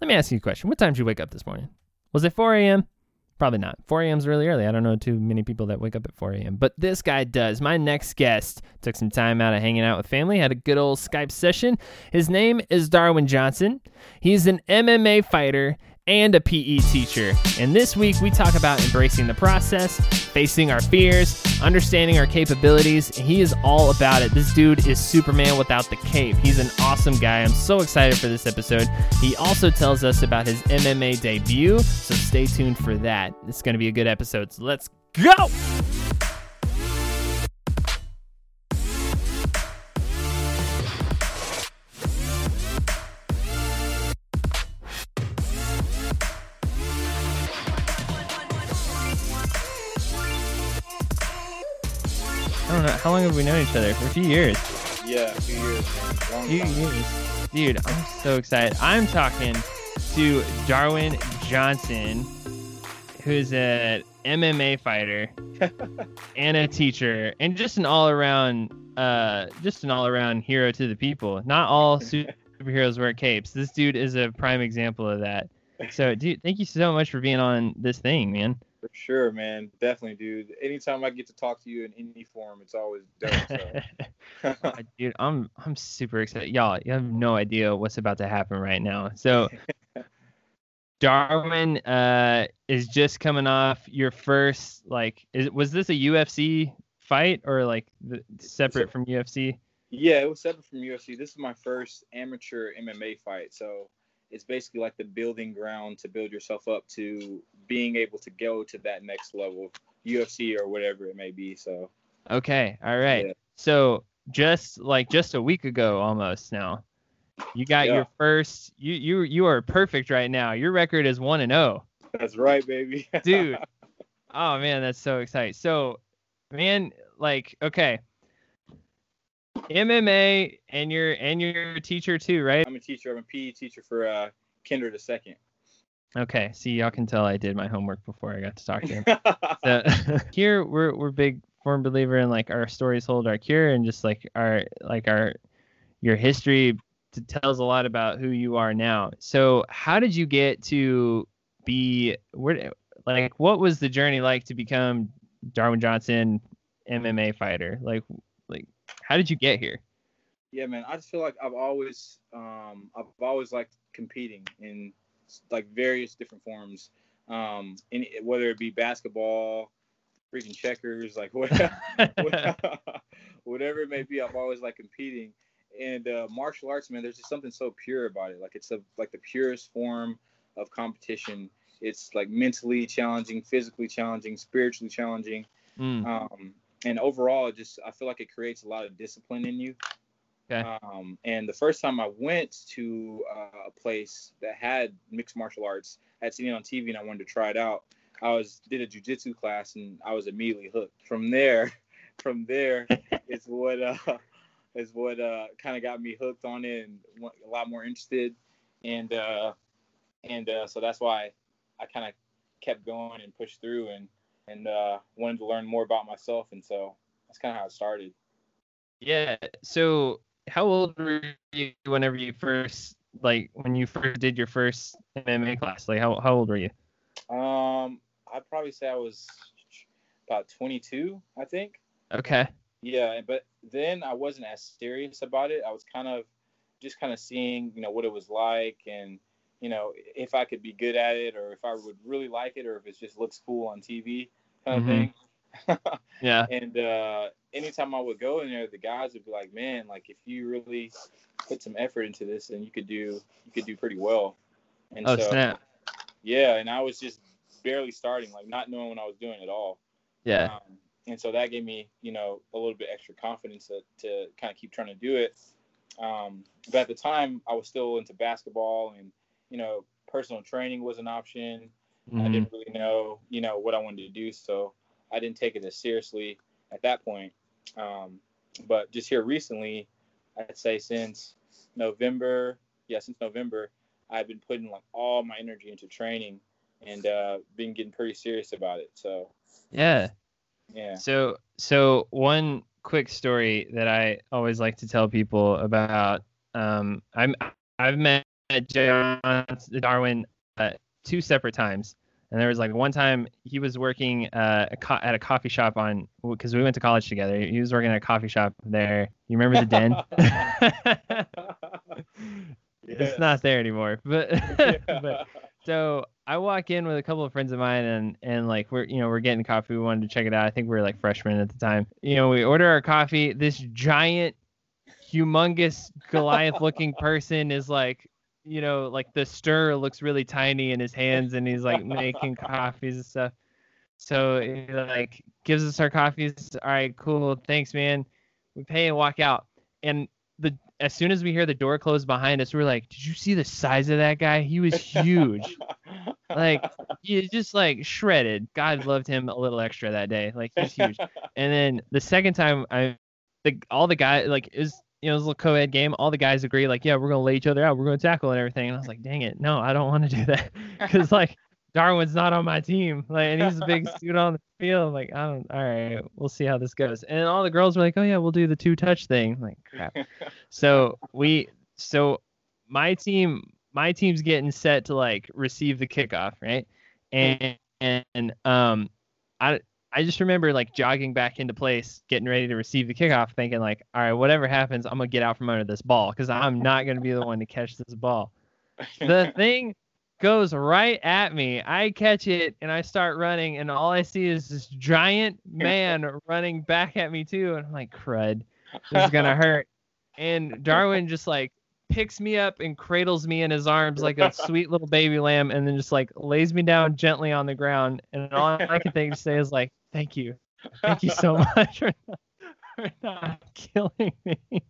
Let me ask you a question. What time did you wake up this morning? Was it 4 a.m.? Probably not. 4 a.m. is really early. I don't know too many people that wake up at 4 a.m. But this guy does. My next guest took some time out of hanging out with family, had a good old Skype session. His name is Darwin Johnson. He's an MMA fighter and a PE teacher. And this week we talk about embracing the process, facing our fears, understanding our capabilities. And he is all about it. This dude is Superman without the cape. He's an awesome guy. I'm so excited for this episode. He also tells us about his MMA debut, so stay tuned for that. It's going to be a good episode. So let's go. How long have we known each other? For a few years. Yeah, a few years. Long Few years. Dude, I'm so excited. I'm talking to Darwin Johnson, who's an MMA fighter and a teacher, and just an all around uh just an all around hero to the people. Not all superheroes wear capes. This dude is a prime example of that. So dude, thank you so much for being on this thing, man. For sure, man. Definitely, dude. Anytime I get to talk to you in any form, it's always dope. So. Dude, I'm I'm super excited. Y'all, you have no idea what's about to happen right now. So Darwin uh is just coming off your first like is was this a UFC fight or like the, separate from UFC? yeah, it was separate from UFC. This is my first amateur MMA fight. So it's basically like the building ground to build yourself up to being able to go to that next level, UFC or whatever it may be. So Okay, all right. Yeah. So just like just a week ago almost now. You got Yeah. your first you you you are perfect right now. Your record is 1 and 0. that's right, baby. dude. Oh man, that's so exciting. So, man, like, okay, MMA and you're and you're a teacher too, right? I'm a teacher. I'm a PE teacher for uh, Kinder the second. Okay, see, y'all can tell I did my homework before I got to talk to him. So, here we're we're big firm believer in like our stories hold our cure and just like our like our your history tells a lot about who you are now. So how did you get to be where like what was the journey like to become Darwin Johnson MMA fighter? Like how did you get here? Yeah, man. I just feel like I've always, um, I've always liked competing in like various different forms. Um, in, whether it be basketball, freaking checkers, like whatever, whatever it may be, I've always liked competing. And uh, martial arts, man, there's just something so pure about it. Like it's a, like the purest form of competition. It's like mentally challenging, physically challenging, spiritually challenging. Mm, Um, and overall, just I feel like it creates a lot of discipline in you. Okay. Um, and the first time I went to uh, a place that had mixed martial arts, I had seen it on TV and I wanted to try it out. I was did a jujitsu class and I was immediately hooked. From there, from there is what uh, is what uh, kind of got me hooked on it and a lot more interested. And uh, and uh, so that's why I kind of kept going and pushed through and and uh, wanted to learn more about myself. And so that's kind of how it started. yeah. So how old were you whenever you first like when you first did your first MMA class? Like how how old were you? Um, I'd probably say I was about 22, I think. Okay. Yeah, but then I wasn't as serious about it. I was kind of just kind of seeing, you know, what it was like and, you know, if I could be good at it or if I would really like it or if it just looks cool on TV kind of Mhm. thing. Yeah. and uh, anytime I would go in there, the guys would be like, "Man, like if you really put some effort into this, then you could do you could do pretty well." And Oh so, snap. yeah, and I was just barely starting, like not knowing what I was doing at all. Yeah. Um, and so that gave me, you know, a little bit extra confidence to, to kind of keep trying to do it. Um, but at the time, I was still into basketball, and you know, personal training was an option. I Mhm. didn't really know, you know, what I wanted to do, so I didn't take it as seriously at that point. Um, but just here recently, I'd say since November, yeah, since November, I've been putting like all my energy into training and uh, been getting pretty serious about it. So Yeah. yeah, So so one quick story that I always like to tell people about um I'm I've met John Darwin uh, two separate times. And there was like one time he was working uh, a co- at a coffee shop on because we went to college together. He was working at a coffee shop there. You remember the den? It's not there anymore. But, but so I walk in with a couple of friends of mine and and like we're you know we're getting coffee. We wanted to check it out. I think we were like freshmen at the time. You know we order our coffee. This giant, humongous Goliath looking person is like you know like the stir looks really tiny in his hands and he's like making coffees and stuff. So he like gives us our coffees. All right, cool. Thanks, man. We pay and walk out. And the as soon as we hear the door close behind us, we're like, "Did you see the size of that guy? He was huge. like he's just like shredded. God loved him a little extra that day. Like he's huge." And then the second time, I, the all the guys like is you know, it was a little co-ed game. All the guys agree, like, yeah, we're gonna lay each other out. We're gonna tackle and everything. And I was like, dang it, no, I don't want to do that, because like Darwin's not on my team. Like, and he's a big student on the field. I'm like, I don't. All right, we'll see how this goes. And all the girls were like, oh yeah, we'll do the two touch thing. I'm like, crap. so we, so my team, my team's getting set to like receive the kickoff, right? And and um, I I just remember like jogging back into place, getting ready to receive the kickoff, thinking like, all right, whatever happens, I'm gonna get out from under this ball because I'm not gonna be the one to catch this ball. The thing goes right at me. I catch it and I start running, and all I see is this giant man running back at me too, and I'm like, crud, this is gonna hurt. And Darwin just like picks me up and cradles me in his arms like a sweet little baby lamb, and then just like lays me down gently on the ground. And all I can think to say is like, thank you, thank you so much for not, for not killing me.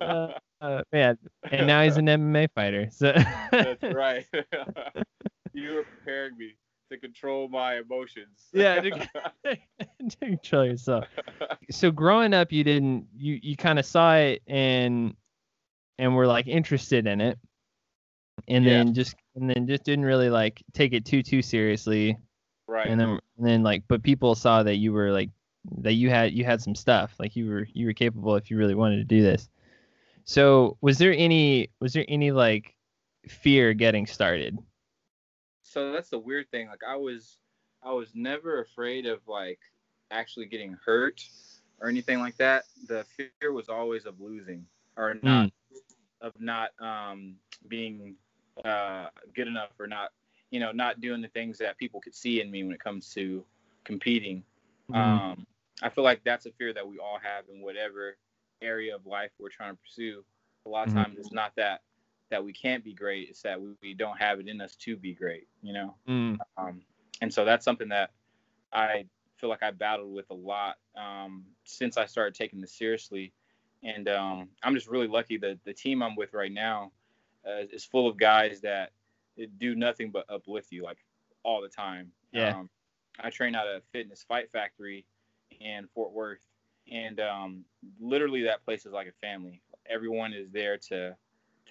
Uh, uh, man, and now he's an MMA fighter. So That's right. you were preparing me to control my emotions. yeah, to, to control yourself. So growing up, you didn't you you kind of saw it and and were like interested in it, and Yeah. then just and then just didn't really like take it too too seriously, right. and then and then like but people saw that you were like that you had you had some stuff like you were you were capable if you really wanted to do this. So was there any was there any like fear getting started? so that's the weird thing. Like I was, I was never afraid of like actually getting hurt or anything like that. The fear was always of losing or not, of not um, being uh, good enough or not, you know, not doing the things that people could see in me when it comes to competing. Mhm. Um, I feel like that's a fear that we all have in whatever area of life we're trying to pursue. A lot of Mhm. times it's not that that we can't be great; it's that we, we don't have it in us to be great. You know, Mm. um, and so that's something that I feel like I battled with a lot um, since I started taking this seriously. And um, I'm just really lucky that the team I'm with right now uh, is full of guys that do nothing but uplift you like all the time. Yeah. Um, I train out of Fitness Fight Factory in Fort Worth, and um, literally that place is like a family. Everyone is there to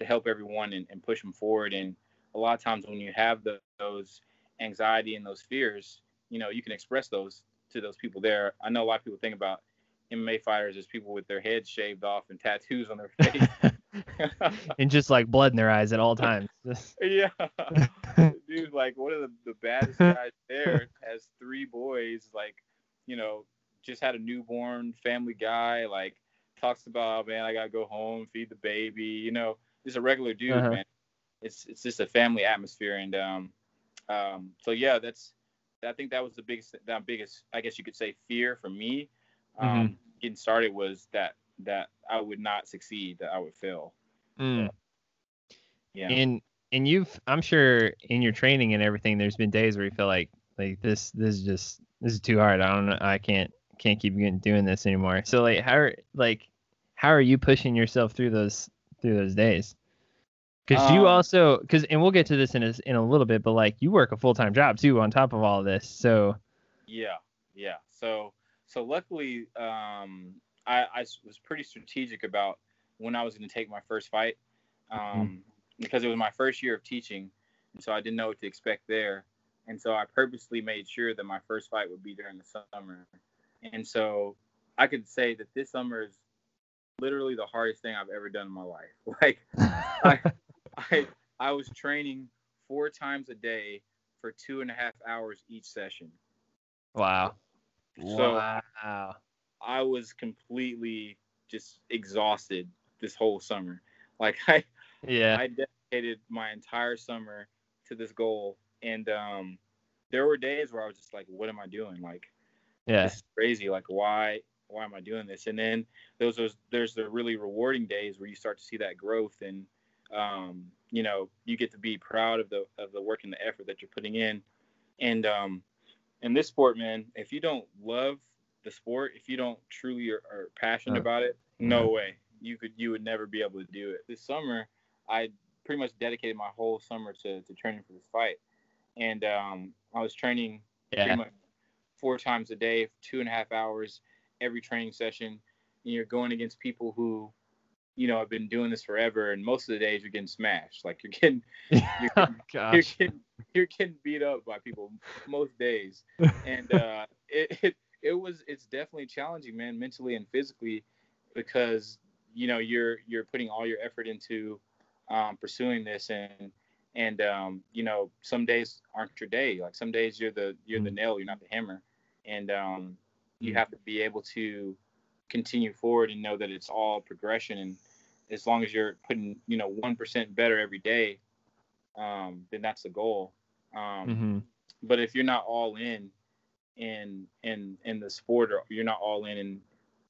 to help everyone and, and push them forward. And a lot of times when you have the, those anxiety and those fears, you know, you can express those to those people there. I know a lot of people think about MMA fighters as people with their heads shaved off and tattoos on their face. and just like blood in their eyes at all times. Yeah. Dude, like one of the, the baddest guys there has three boys, like, you know, just had a newborn family guy, like talks about, man, I gotta go home, feed the baby, you know, just a regular dude, Uh-huh. man. It's it's just a family atmosphere and um um so yeah, that's I think that was the biggest that biggest I guess you could say fear for me. Um getting started was that that I would not succeed, that I would fail. Mm. Yeah. And and you've I'm sure in your training and everything, there's been days where you feel like like this this is just this is too hard. I don't know. I can't can't keep doing this anymore. So like how are like how are you pushing yourself through those through those days? Because you Um, also because and we'll get to this in a, in a little bit, but like you work a full time job too on top of all of this. So Yeah, yeah. So so luckily, um, I, I was pretty strategic about when I was going to take my first fight, um, because it was my first year of teaching, and so I didn't know what to expect there, and so I purposely made sure that my first fight would be during the summer, and so I could say that this summer is literally the hardest thing I've ever done in my life. Like I, I I was training four times a day for two and a half hours each session. Wow. So wow. I was completely just exhausted this whole summer. Like I, Yeah. I dedicated my entire summer to this goal, and um, there were days where I was just like, "What am I doing? Like, yeah. this crazy. Like, why, why am I doing this?" And then those was there's the really rewarding days where you start to see that growth, and um, you know, you get to be proud of the of the work and the effort that you're putting in. And um, in this sport, man, if you don't love the sport, if you don't truly are, are passionate Uh, about it, no way you could you would never be able to do it. This summer, I pretty much dedicated my whole summer to, to training for this fight, and um, I was training Yeah. pretty much four times a day, two and a half hours every training session. And you're going against people who, you know, have been doing this forever, and most of the days you're getting smashed. Like you're getting you're oh, getting, you're getting you're getting beat up by people most days, and uh, it, it it was it's definitely challenging, man, mentally and physically, because you know you're you're putting all your effort into um, pursuing this, and and um, you know some days aren't your day. Like some days you're the you're the Mm. nail, you're not the hammer, and um, you Mm. have to be able to continue forward and know that it's all progression and as long as you're putting you know one percent better every day um, then that's the goal um, hmm but if you're not all in in in in the sport or you're not all in in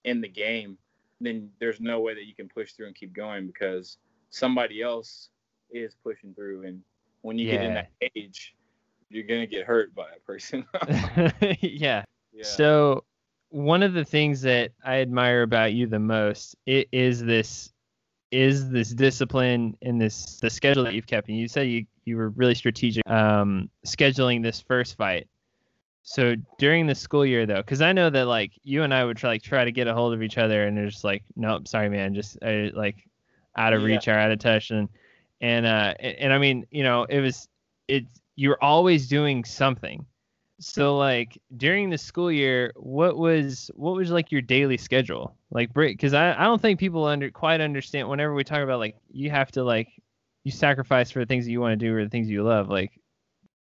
in the game then there's no way that you can push through and keep going because somebody else is pushing through and when you get in that age you're gonna get hurt by that person yeah. yeah So one of the things that I admire about you the most it is this is this discipline and this the schedule that you've kept. And you said you you were really strategic um scheduling this first fight. So during the school year though, because I know that like you and I would try like try to get a hold of each other and they're just like, nope, sorry man, just uh, like out of Yeah. reach or out of touch and and uh and, I mean you know it was it's you're always doing something so like during the school year, what was what was like your daily schedule? Like because I, I don't think people under quite understand whenever we talk about like you have to like you sacrifice for the things that you want to do or the things you love. Like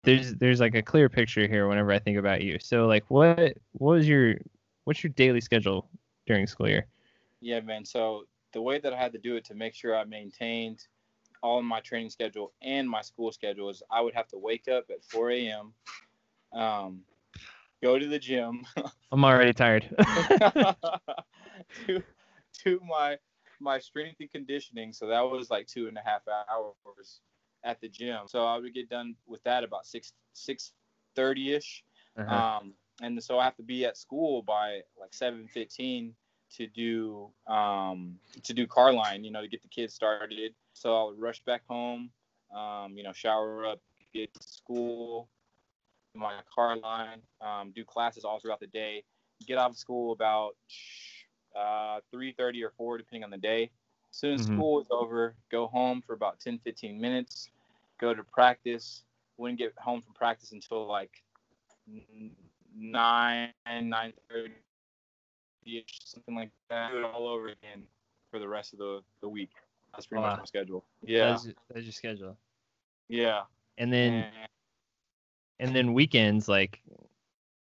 there's there's like a clear picture here whenever I think about you. So like what what was your what's your daily schedule during school year? Yeah, man. So the way that I had to do it to make sure I maintained all my training schedule and my school schedule is I would have to wake up at 4 a.m., um, go to the gym, I'm already tired. to, do my my strength and conditioning. So that was like two and a half hours at the gym. So I would get done with that about six six thirty ish. Uh-huh. Um, and so I have to be at school by like seven fifteen to do um, to do car line, you know, to get the kids started. So I would rush back home, um, you know, shower up, get to school, my car line, um, do classes all throughout the day. Get out of school about uh, three thirty or four, depending on the day. As soon as Mhm. school is over, go home for about 10, 15 minutes, go to practice. Wouldn't get home from practice until like nine, nine thirty, something like that. Do it all over again for the rest of the, the week. That's pretty Wow. much my schedule. Yeah, That's, that's your schedule. yeah. And then And and then weekends like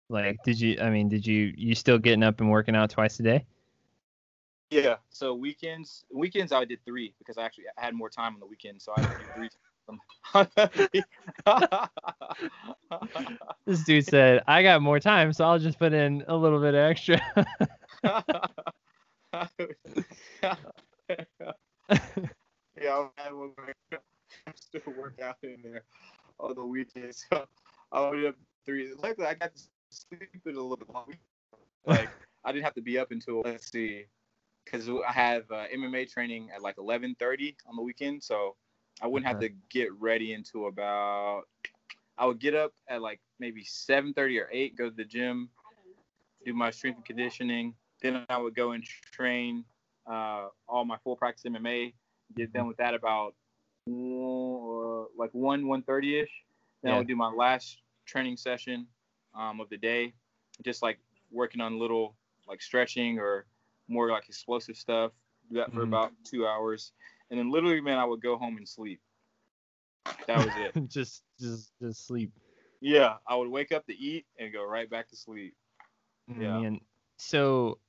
like did you I mean did you you still getting up and working out twice a day? yeah, so weekends, weekends I did three because I actually had more time on the weekend, so I do three. This dude said, I got more time, so I'll just put in a little bit extra. yeah, I one still work out in there on the weekends. So I would up three. Luckily, I got to sleep in a little bit longer. Like I didn't have to be up until let's see, because I have uh, MMA training at like 11:30 on the weekend, so I wouldn't have to get ready until about. I would get up at like maybe 7:30 or 8, go to the gym, do my strength and conditioning. Then I would go and train uh, all my full practice MMA. Get done with that about uh, like one one thirty ish. Then I would do my last training session um, of the day, just like working on little like stretching or more like explosive stuff. Do that for Mhm. about two hours, and then literally, man, I would go home and sleep. That was it. just just just sleep. Yeah, I would wake up to eat and go right back to sleep. Yeah. Man. So,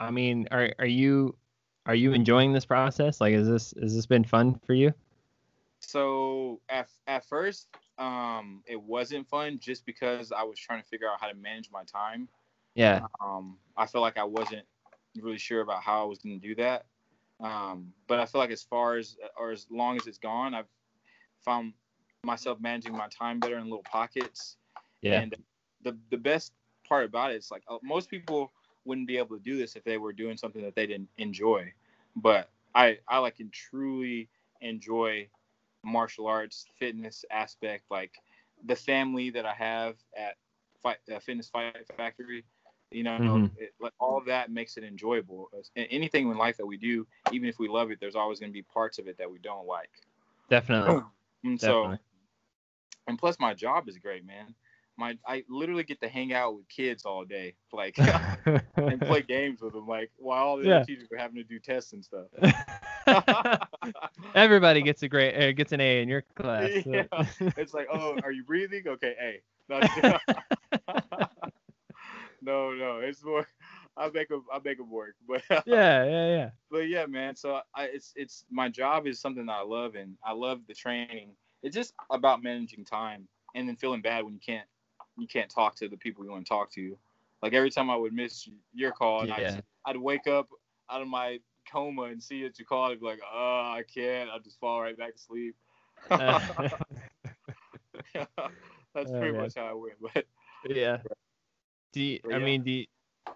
I mean, are are you are you enjoying this process? Like, is this has this been fun for you? So at at first, um, it wasn't fun just because I was trying to figure out how to manage my time. Yeah. Um, I feel like I wasn't really sure about how I was going to do that. Um, but I feel like as far as or as long as it's gone, I've found myself managing my time better in little pockets. Yeah. And the the best part about it is like uh, most people wouldn't be able to do this if they were doing something that they didn't enjoy. But I I like can truly enjoy martial arts fitness aspect like the family that I have at fight, uh, Fitness Fight Factory. You know, Mhm. it, like all that makes it enjoyable. Anything in life that we do, even if we love it, there's always going to be parts of it that we don't like. Definitely. And so, Definitely. and plus my job is great, man. My I literally get to hang out with kids all day, like and play games with them, like while all the Yeah. other teachers are having to do tests and stuff. Everybody gets a great uh, gets an A in your class. so- Yeah. It's like, oh, are you breathing? Okay, A. No, no, no. It's more. I make them. I make them work, but yeah, yeah, yeah. but yeah, man. So I, it's it's my job is something that I love, and I love the training. It's just about managing time, and then feeling bad when you can't you can't talk to the people you want to talk to. Like every time I would miss your call, and Yeah. I'd, I'd wake up out of my coma and see that you called, I'd be like, oh, I can't. I'll just fall right back to sleep. Uh, That's pretty yeah. much how I went. But yeah. Do you, But I mean, do you,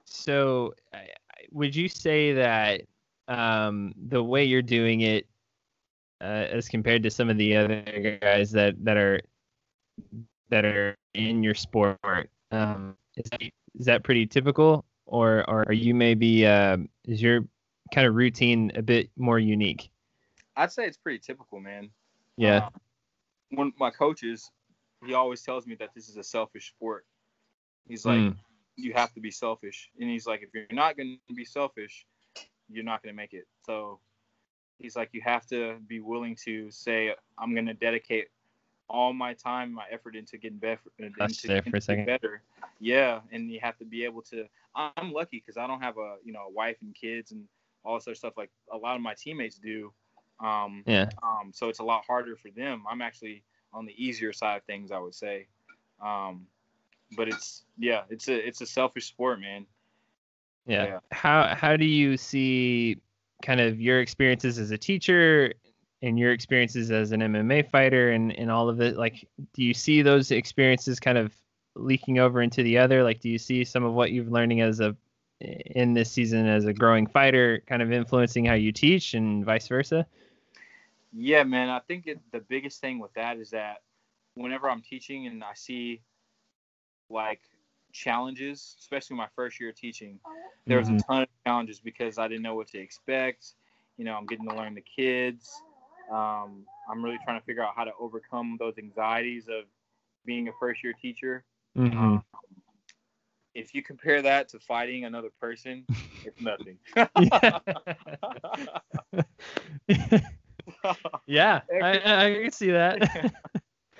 so I- I- would you say that um, the way you're doing it, uh, as compared to some of the other guys that that are that are in your sport, um, is that, is that pretty typical, or or are you maybe um, is your kind of routine a bit more unique? I'd say it's pretty typical, man. Yeah. Um, one of my coaches, he always tells me that this is a selfish sport. He's like, Mm. you have to be selfish, and he's like, if you're not going to be selfish, you're not going to make it. So he's like, you have to be willing to say, I'm going to dedicate all my time, my effort into getting better. Touch there for a second. Better, yeah. And you have to be able to. I'm lucky because I don't have a you know a wife and kids and all this other stuff like a lot of my teammates do. Um, Yeah. um, so it's a lot harder for them. I'm actually on the easier side of things, I would say. Um, but it's yeah, it's a it's a selfish sport, man. Yeah. Yeah. How how do you see kind of your experiences as a teacher and your experiences as an MMA fighter and, and all of it? Like, do you see those experiences kind of leaking over into the other? Like, do you see some of what you've learning as a in this season as a growing fighter kind of influencing how you teach and vice versa? Yeah, man. I think it, the biggest thing with that is that whenever I'm teaching and I see like challenges, especially my first year of teaching, there was Mhm. a ton of challenges because I didn't know what to expect. You know, I'm getting to learn the kids. Um, I'm really trying to figure out how to overcome those anxieties of being a first year teacher. Mhm. Um, if you compare that to fighting another person, it's nothing. yeah, I, I can see that.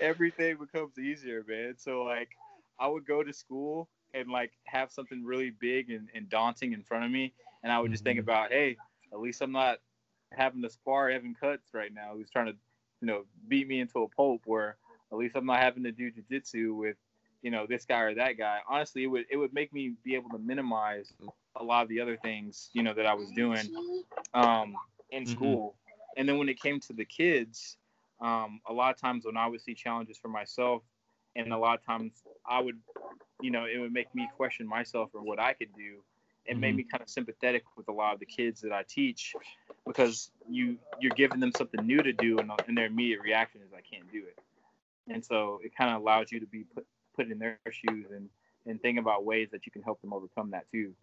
Everything becomes easier, man. So like, I would go to school and like have something really big and, and daunting in front of me, and I would just think Mhm. about, hey, at least I'm not having to spar Evan Cutts right now, who's trying to, you know, beat me into a pulp. Where at least I'm not having to do jujitsu with, you know, this guy or that guy. Honestly, it would it would make me be able to minimize a lot of the other things, you know, that I was doing um, in Mhm. school. And then when it came to the kids, um, a lot of times when I would see challenges for myself, and a lot of times I would, you know, it would make me question myself or what I could do. It made Mhm. me kind of sympathetic with a lot of the kids that I teach because you you're giving them something new to do, and, and their immediate reaction is I can't do it. And so it kind of allows you to be put put in their shoes and and think about ways that you can help them overcome that too.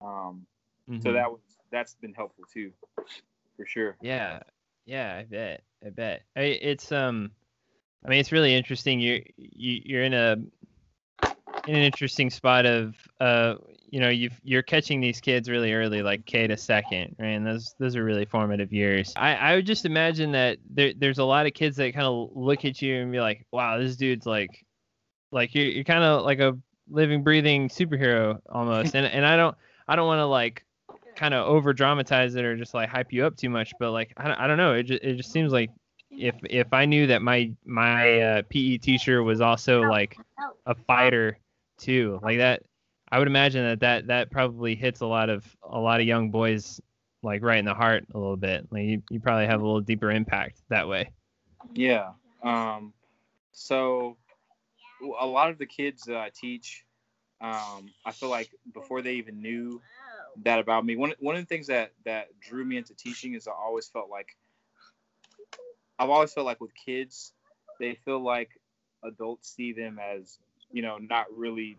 Um, So Mhm. that was that's been helpful too, for sure. Yeah, yeah, I bet, I bet. I, it's um, I mean, it's really interesting. You're you, you're in a in an interesting spot of uh, you know you you're catching these kids really early, like K to second, right? And those those are really formative years. I I would just imagine that there there's a lot of kids that kind of look at you and be like, wow, this dude's like, like you're you're kind of like a living, breathing superhero almost. and and I don't I don't want to like kind of over dramatize it or just like hype you up too much, but like I don't, I don't know, it just it just seems like if if I knew that my my uh, PE teacher was also like a fighter too, like that, I would imagine that that that probably hits a lot of a lot of young boys like right in the heart a little bit. Like you, you probably have a little deeper impact that way. Yeah. Um. So a lot of the kids that I teach, um, I feel like before they even knew that about me, one one of the things that that drew me into teaching is I always felt like I've always felt like with kids, they feel like adults see them as you know not really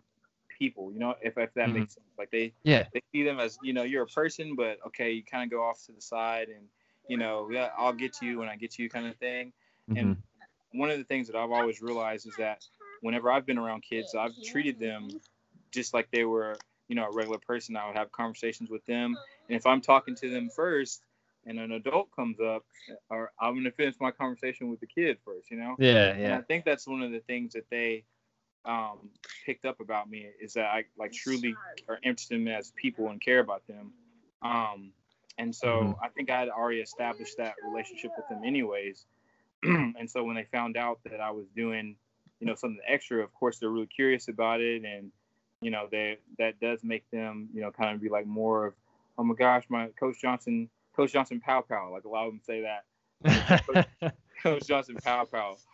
people. You know, if if that mm-hmm. makes sense. Like they yeah they see them as you know you're a person, but okay, you kind of go off to the side and you know yeah I'll get to you when I get to you kind of thing. Mm-hmm. And one of the things that I've always realized is that whenever I've been around kids, I've treated them just like they were you know a regular person. I would have conversations with them, and if I'm talking to them first and an adult comes up, or I'm gonna finish my conversation with the kid first, you know? Yeah, yeah. And I think that's one of the things that they um, picked up about me is that I like truly are interested in them as people and care about them. Um, and so mm-hmm. I think I had already established that relationship with them anyways. and so when they found out that I was doing, you know, something extra, of course they're really curious about it, and you know, they that does make them, you know, kind of be like more of, oh my gosh, my Coach Johnson Coach Johnson pow pow. Like a lot of them say that. Coach, Coach Johnson pow pow.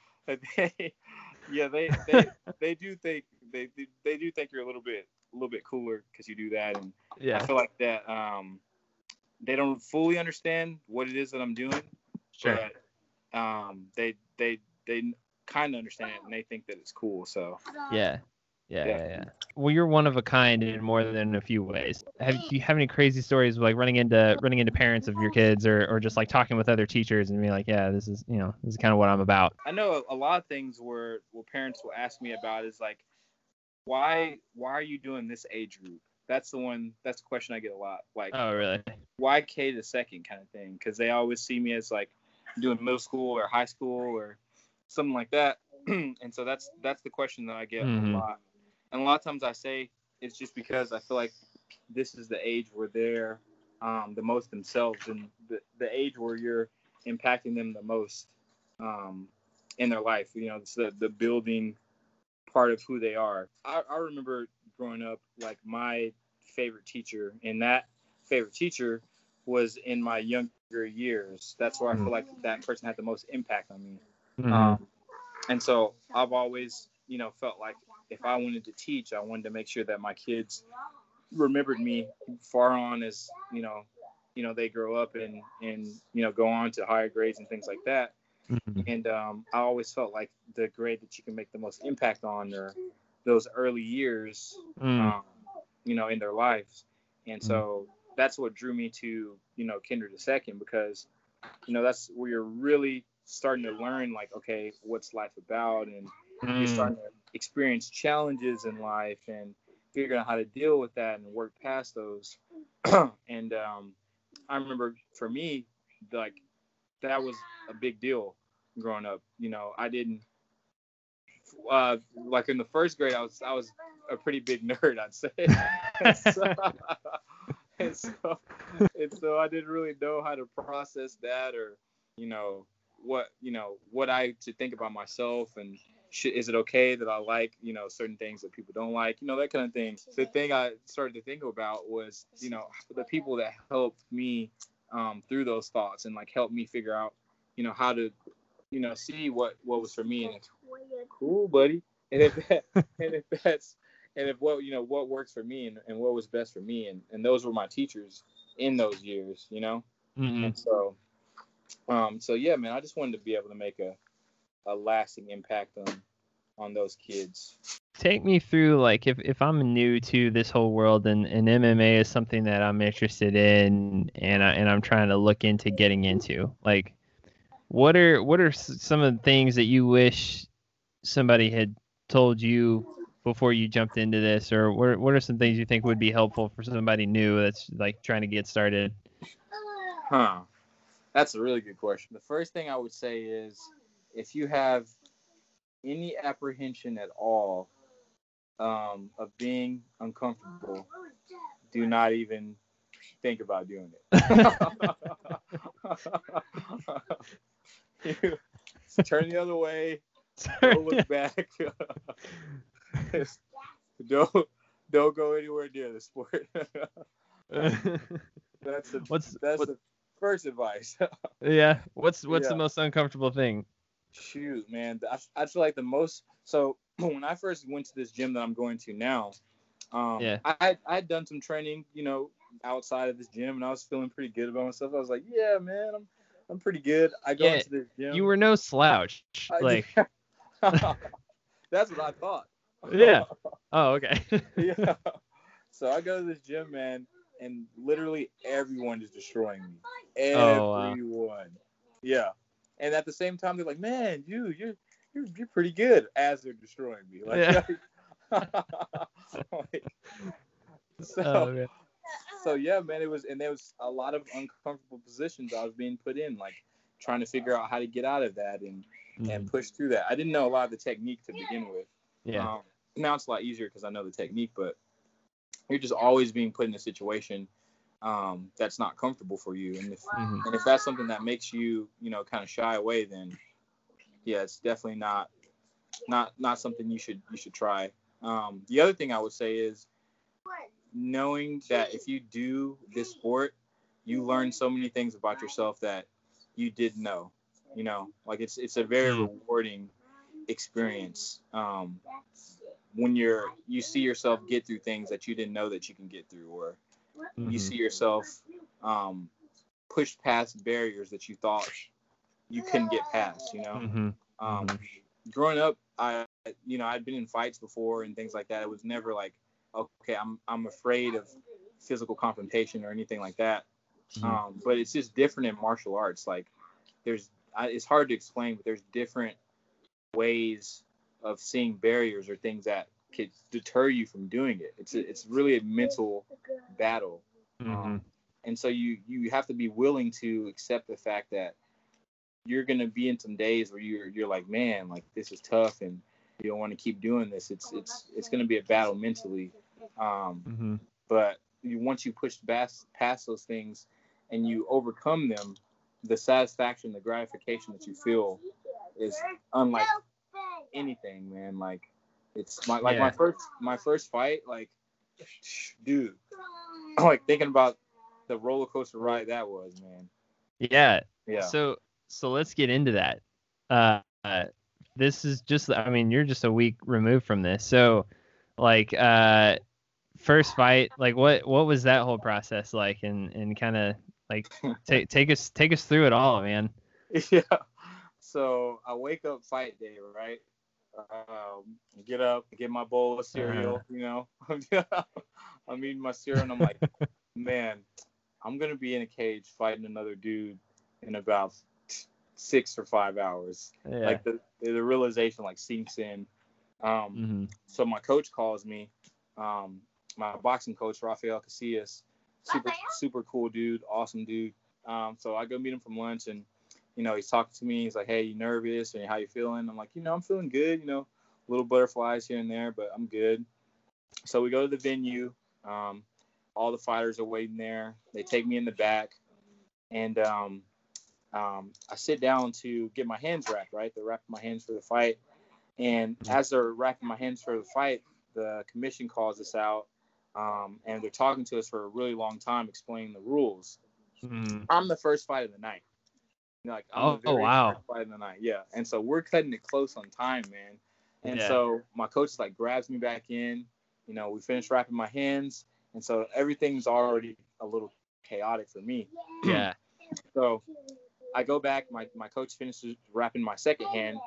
They, yeah, they, they they do think they they do think you're a little bit a little bit cooler because you do that, and yeah, I feel like that um they don't fully understand what it is that I'm doing, sure. but um they they they kind of understand it and they think that it's cool. So yeah, yeah, yeah, yeah. Well, you're one of a kind in more than a few ways. Have do you have any crazy stories like running into running into parents of your kids, or, or just like talking with other teachers and being like, yeah, this is you know this is kind of what I'm about. I know a, lot of things where what parents will ask me about is like, why why are you doing this age group? That's the one. That's the question I get a lot. Like, oh really? Why K to second kind of thing? Because they always see me as like doing middle school or high school or something like that. and so that's that's the question that I get mm-hmm. a lot and a lot of times I say it's just because I feel like this is the age where they're um, the most themselves and the, the age where you're impacting them the most um, in their life. You know, it's the, the building part of who they are. I, I remember growing up, like my favorite teacher, and that favorite teacher was in my younger years. That's where I feel like that person had the most impact on me. Mm-hmm. Um, and so I've always, you know, felt like if I wanted to teach, I wanted to make sure that my kids remembered me far on as you know, you know they grow up and and you know go on to higher grades and things like that. Mm-hmm. And um, I always felt like the grade that you can make the most impact on are those early years, mm. um, you know, in their lives. And mm. so that's what drew me to you know Kinder to Second because you know that's where you're really starting to learn like okay what's life about and mm. you're starting to experience challenges in life and figure out how to deal with that and work past those. and um, I remember for me, like that was a big deal growing up. You know, I didn't uh, like in the first grade, I was I was a pretty big nerd, I'd say. and, so, and, so, and so I didn't really know how to process that or you know what you know what I to think about myself and should, is it okay that I like, you know, certain things that people don't like, you know, that kind of thing. The thing I started to think about was, you know, the people that helped me um, through those thoughts and like helped me figure out, you know, how to, you know, see what what was for me and if, cool, buddy. And if that, and if that's and if what you know what works for me and, and what was best for me and and those were my teachers in those years, you know. Mm-hmm. And so, um, so yeah, man, I just wanted to be able to make a a lasting impact on on those kids. Take me through like if, if I'm new to this whole world and, and MMA is something that I'm interested in and I, and I'm trying to look into getting into. Like what are what are some of the things that you wish somebody had told you before you jumped into this, or what what are some things you think would be helpful for somebody new that's like trying to get started? Huh. That's a really good question. The first thing I would say is if you have any apprehension at all um, of being uncomfortable, do not even think about doing it. turn the other way. Don't look back. don't don't go anywhere near the sport. that's the what's that's what, the first advice. yeah. What's what's the most uncomfortable thing? Shoot, man, I, I feel like the most. So when I first went to this gym that I'm going to now, um, Yeah. I I had done some training, you know, outside of this gym, and I was feeling pretty good about myself. I was like, yeah, man, I'm I'm pretty good. I go Yeah, into this gym. You were no slouch. I- Like, that's what I thought. Yeah. oh, okay. yeah. So I go to this gym, man, and literally everyone is destroying me. Oh, wow. Everyone. Yeah. And at the same time, they're like, "Man, you, you're, you're, you're pretty good." As they're destroying me. Like, Yeah. like- so, oh, so yeah, man, it was, and there was a lot of uncomfortable positions I was being put in, like trying to figure out how to get out of that and and Mhm. push through that. I didn't know a lot of the technique to begin with. Yeah. Um, now it's a lot easier because I know the technique, but you're just always being put in a situation um, that's not comfortable for you. And if Mhm. and if that's something that makes you, you know, kind of shy away, then yeah, it's definitely not not not something you should you should try. Um, the other thing I would say is knowing that if you do this sport, you learn so many things about yourself that you didn't know. You know, like it's it's a very Mm. rewarding experience um, when you're you see yourself get through things that you didn't know that you can get through, or you Mhm. see yourself um, push past barriers that you thought you couldn't get past. You know, Mhm. um, Mhm. growing up, I you know I'd been in fights before and things like that. It was never like okay, I'm I'm afraid of physical confrontation or anything like that. Mhm. Um, but it's just different in martial arts. Like there's I, it's hard to explain, but there's different ways of seeing barriers or things that could deter you from doing it. It's a, it's really a mental battle Mhm. and so you you have to be willing to accept the fact that you're gonna be in some days where you're you're like man like this is tough and you don't want to keep doing this it's it's it's gonna be a battle mentally um Mhm. but you once you push past past those things and you overcome them the satisfaction the gratification that you feel is unlike anything man like it's my like my first my first fight like dude I'm like thinking about the roller coaster ride that was, man. Yeah. Yeah. So so let's get into that. Uh, uh, this is just I mean you're just a week removed from this. So like uh first fight like what what was that whole process like and and kind of like take take us take us through it all, man. yeah. So I wake up fight day, right? Um, get up, get my bowl of cereal, Uh-huh. you know. I'm eating my cereal and I'm like, man, I'm gonna be in a cage fighting another dude in about six or five hours. Yeah. Like the the realization like sinks in. Um, hmm so my coach calls me, um, my boxing coach Rafael Casillas, super super cool dude, awesome dude. Um, so I go meet him from lunch, and you know he's talking to me. He's like, "Hey, you nervous? And how you feeling?" I'm like, "You know, I'm feeling good. You know, little butterflies here and there, but I'm good." So we go to the venue. Um, all the fighters are waiting there. They take me in the back, and um, um, I sit down to get my hands wrapped. Right, they're wrapping my hands for the fight. And as they're wrapping my hands for the fight, the commission calls us out, um, and they're talking to us for a really long time, explaining the rules. hmm I'm the first fight of the night. You know, like I'm Oh- oh, wow. first fight of the night. Yeah, and so we're cutting it close on time, man. And Yeah. so my coach like grabs me back in. You know, we finish wrapping my hands, and so everything's already a little chaotic for me. Yeah. So I go back. My my coach finishes wrapping my second hand,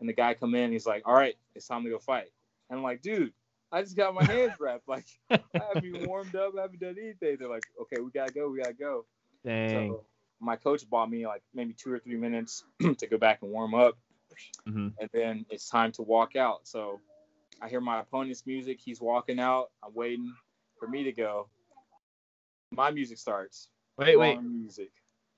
and the guy come in. He's like, "All right, it's time to go fight." And I'm like, "Dude, I just got my hands wrapped. Like, I haven't even warmed up. I haven't done anything." They're like, "Okay, we gotta go. We gotta go." Dang. So my coach bought me like maybe two or three minutes to go back and warm up, hmm and then it's time to walk out. So I hear my opponent's music. He's walking out. I'm waiting for me to go. My music starts. Wait, wait. Music.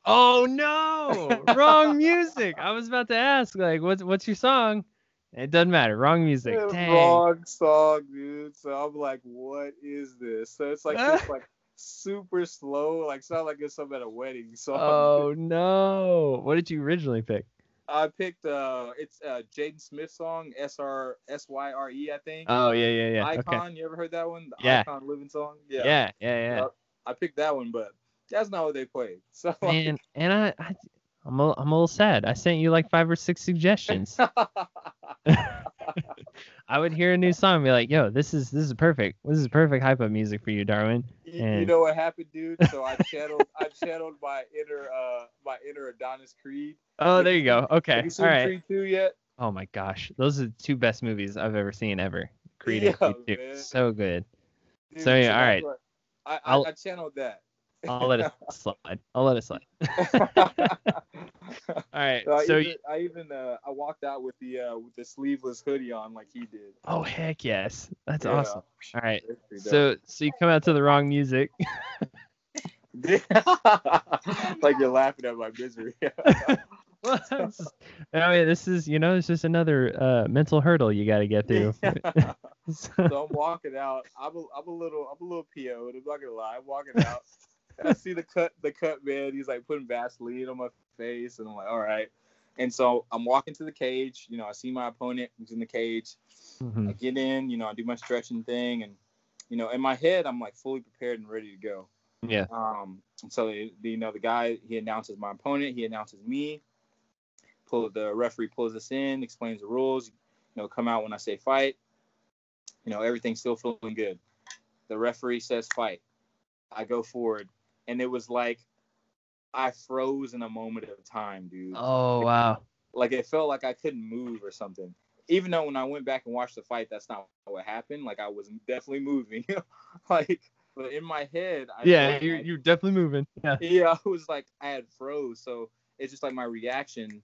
Oh no! Wrong music. I was about to ask, like, what's what's your song? It doesn't matter. Wrong music. Dang. Wrong song, dude. So I'm like, what is this? So it's like just like super slow, like sound like it's something at a wedding. So Oh no! What did you originally pick? I picked uh it's uh Jaden Smith song, S R S Y R E, I think. Oh yeah, yeah, yeah. Icon, Okay. you ever heard that one? The Yeah. Icon Living song? Yeah, yeah, yeah. Yep. I picked that one, but that's not what they played. So Man, and I, I, I'm a, I'm a little sad. I sent you like five or six suggestions. I would hear a new song and be like, "Yo, this is this is perfect. This is perfect hype up music for you, Darwin." You, you know what happened, dude? So I channeled I channeled my inner uh my inner Adonis Creed. Oh, there you go. Okay, Have you seen all right. Creed 2 yet? Oh my gosh, those are the two best movies I've ever seen ever. Creed Yeah, and Creed 2. man. So good. Dude, So, yeah, all right. I, I, I channeled that. I'll let it slide. I'll let it slide. All right. So I So, even, you, I even uh, I walked out with the uh, with the sleeveless hoodie on like he did. oh heck yes, that's Yeah. awesome. All right. So so you come out to the wrong music. like you're laughing at my misery. well, just- I mean, this is you know, it's just another uh, mental hurdle you got to get through. so I'm walking out. I'm a, I'm a little I'm a little PO'd. I'm not gonna lie. I'm walking out. I see the cut the cut man. He's like putting Vaseline on my face, and I'm like, all right. And so I'm walking to the cage. You know, I see my opponent who's in the cage. I Mhm. get in. You know, I do my stretching thing, and you know, in my head, I'm like fully prepared and ready to go. Yeah. Um, so the, the- you know the guy he announces my opponent, he announces me. Pull the referee pulls us in, explains the rules. You know, come out when I say fight. You know, everything's still feeling good. The referee says fight. I go forward, and it was like I froze in a moment of time, dude. Oh wow. Like it felt like I couldn't move or something. Even though when I went back and watched the fight, that's not what happened. Like I was definitely moving. like, but in my head, I Yeah, you're like- you're definitely moving. Yeah. yeah, I was like I had froze. So it's just like my reaction.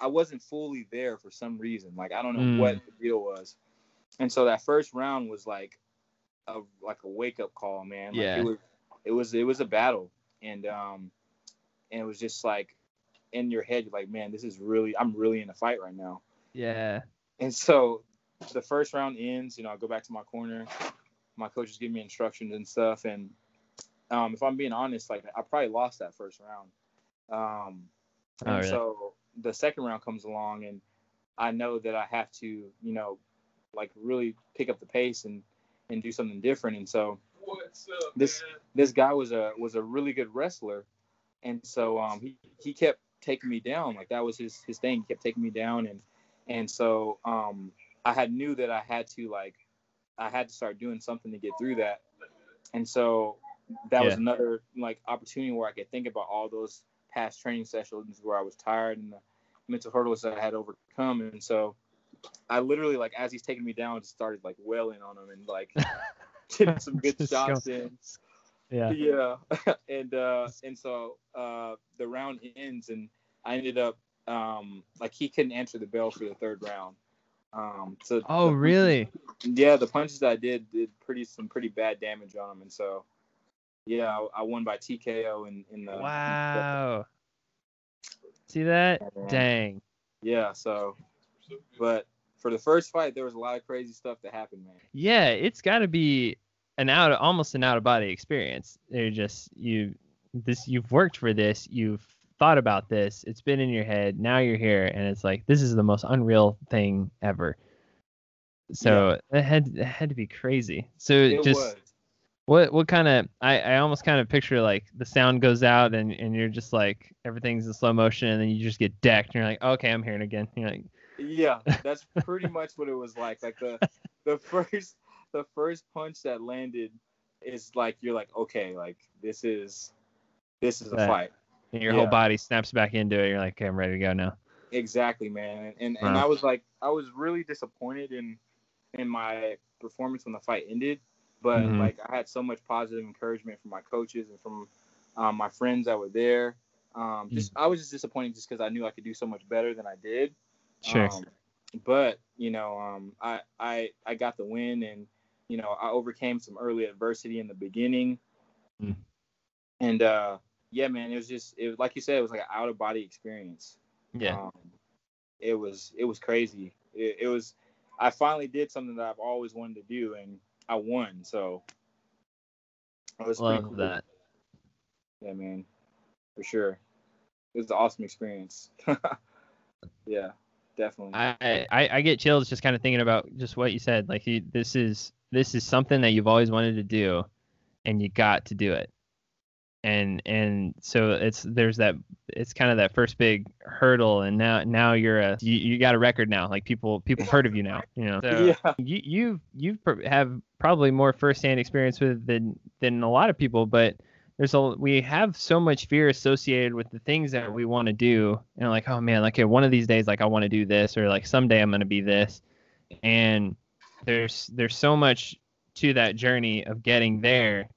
I wasn't fully there for some reason. Like I don't know Mm. what the deal was. And so that first round was like a like a wake up call, man. Like Yeah. it was it was it was a battle. And um and it was just like in your head, like, man, this is really I'm really in a fight right now. Yeah. And so the first round ends, you know, I go back to my corner. My coaches give me instructions and stuff. And um, if I'm being honest, like I probably lost that first round. Um, Oh, and really? so the second round comes along, and I know that I have to, you know, like really pick up the pace and and do something different. And so this this guy was a was a really good wrestler, and so um, he he kept taking me down. Like that was his his thing. He kept taking me down, and and so um, I had knew that I had to like I had to start doing something to get through that, and so that was another like opportunity where I could think about all those past training sessions where I was tired and the mental hurdles that I had overcome, and so. I literally like as he's taking me down, just started like wailing on him and like getting some good shots in Yeah. yeah and uh and so uh the round ends and i ended up um like he couldn't answer the bell for the third round um so Oh the- really? yeah the punches i did did pretty some pretty bad damage on him and so yeah i, I won by tko in in the Wow. See that? Dang. yeah so but for the first fight there was a lot of crazy stuff that happened man Yeah, it's got to be an out almost an out of body experience. They're just you this you've worked for this, you've thought about this, it's been in your head, now you're here and it's like this is the most unreal thing ever. So it had it had to be crazy. So it just was what what kind of I, I almost kind of picture like the sound goes out and, and you're just like everything's in slow motion and then you just get decked and you're like okay I'm here again you're like Yeah, that's pretty much what it was like. Like the the first the first punch that landed is like you're like okay, like this is this is a Right. fight. and your Yeah. whole body snaps back into it you're like okay I'm ready to go now Exactly, man. And and, Wow. I was like I was really disappointed in in my performance when the fight ended, but Mhm. like I had so much positive encouragement from my coaches and from um, my friends that were there. Um, just I was just disappointed just because I knew I could do so much better than I did. Sure Um, but you know, um, I I I got the win, and you know, I overcame some early adversity in the beginning, Mm. and uh, yeah, man, it was just it was like you said, it was like an out of body experience. Yeah. Um, it was it was crazy. It, it was I finally did something that I've always wanted to do, and I won. So it was Love cool. that. Yeah, man, for sure. It was an awesome experience. yeah, definitely. I, I I get chills just kind of thinking about just what you said. Like you, this is this is something that you've always wanted to do, and you got to do it. And and so it's there's that it's kind of that first big hurdle, and now now you're a you, you got a record now. Like people people heard of you now. You know. So yeah, you you you pr- have probably more firsthand experience with than than a lot of people, but there's a we have so much fear associated with the things that we want to do, and like oh man, like okay, one of these days like I want to do this, or like someday I'm gonna be this, and there's there's so much to that journey of getting there,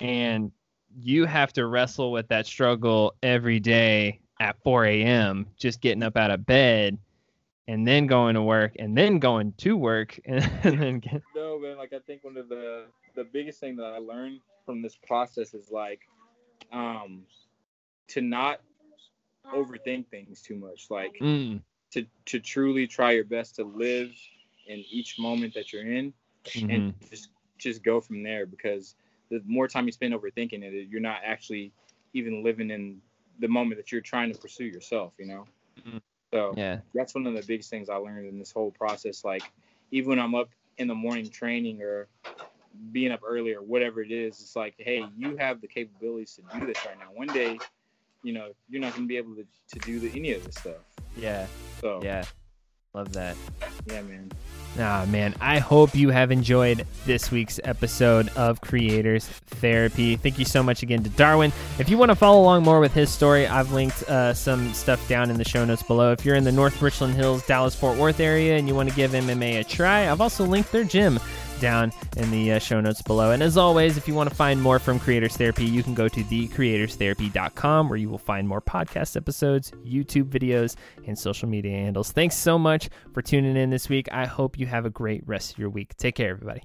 and you have to wrestle with that struggle every day at 4 a.m. just getting up out of bed and then going to work and then going to work and, then get, no, man. Like I think one of the the biggest thing that I learned from this process is like, um, to not overthink things too much. Like mm, to to truly try your best to live in each moment that you're in, mhm. and just just go from there. Because the more time you spend overthinking it, you're not actually even living in the moment that you're trying to pursue yourself. You know. Mhm. So yeah that's one of the biggest things I learned in this whole process. Like, even when I'm up in the morning training or being up early or whatever it is, it's like, hey, you have the capabilities to do this right now. One day, you know, you're not going to be able to, to do the, any of this stuff. yeah So, yeah love that yeah, man. Ah, man, I hope you have enjoyed this week's episode of Creators Therapy. Thank you so much again to Darwin. If you want to follow along more with his story, I've linked uh, some stuff down in the show notes below. If you're in the North Richland Hills, Dallas Fort Worth area and you want to give MMA a try, I've also linked their gym down in the uh, show notes below. And as always, if you want to find more from Creators Therapy, you can go to thecreatorstherapy.com where you will find more podcast episodes, YouTube videos, and social media handles. Thanks so much for tuning in this week. I hope you have a great rest of your week. Take care, everybody.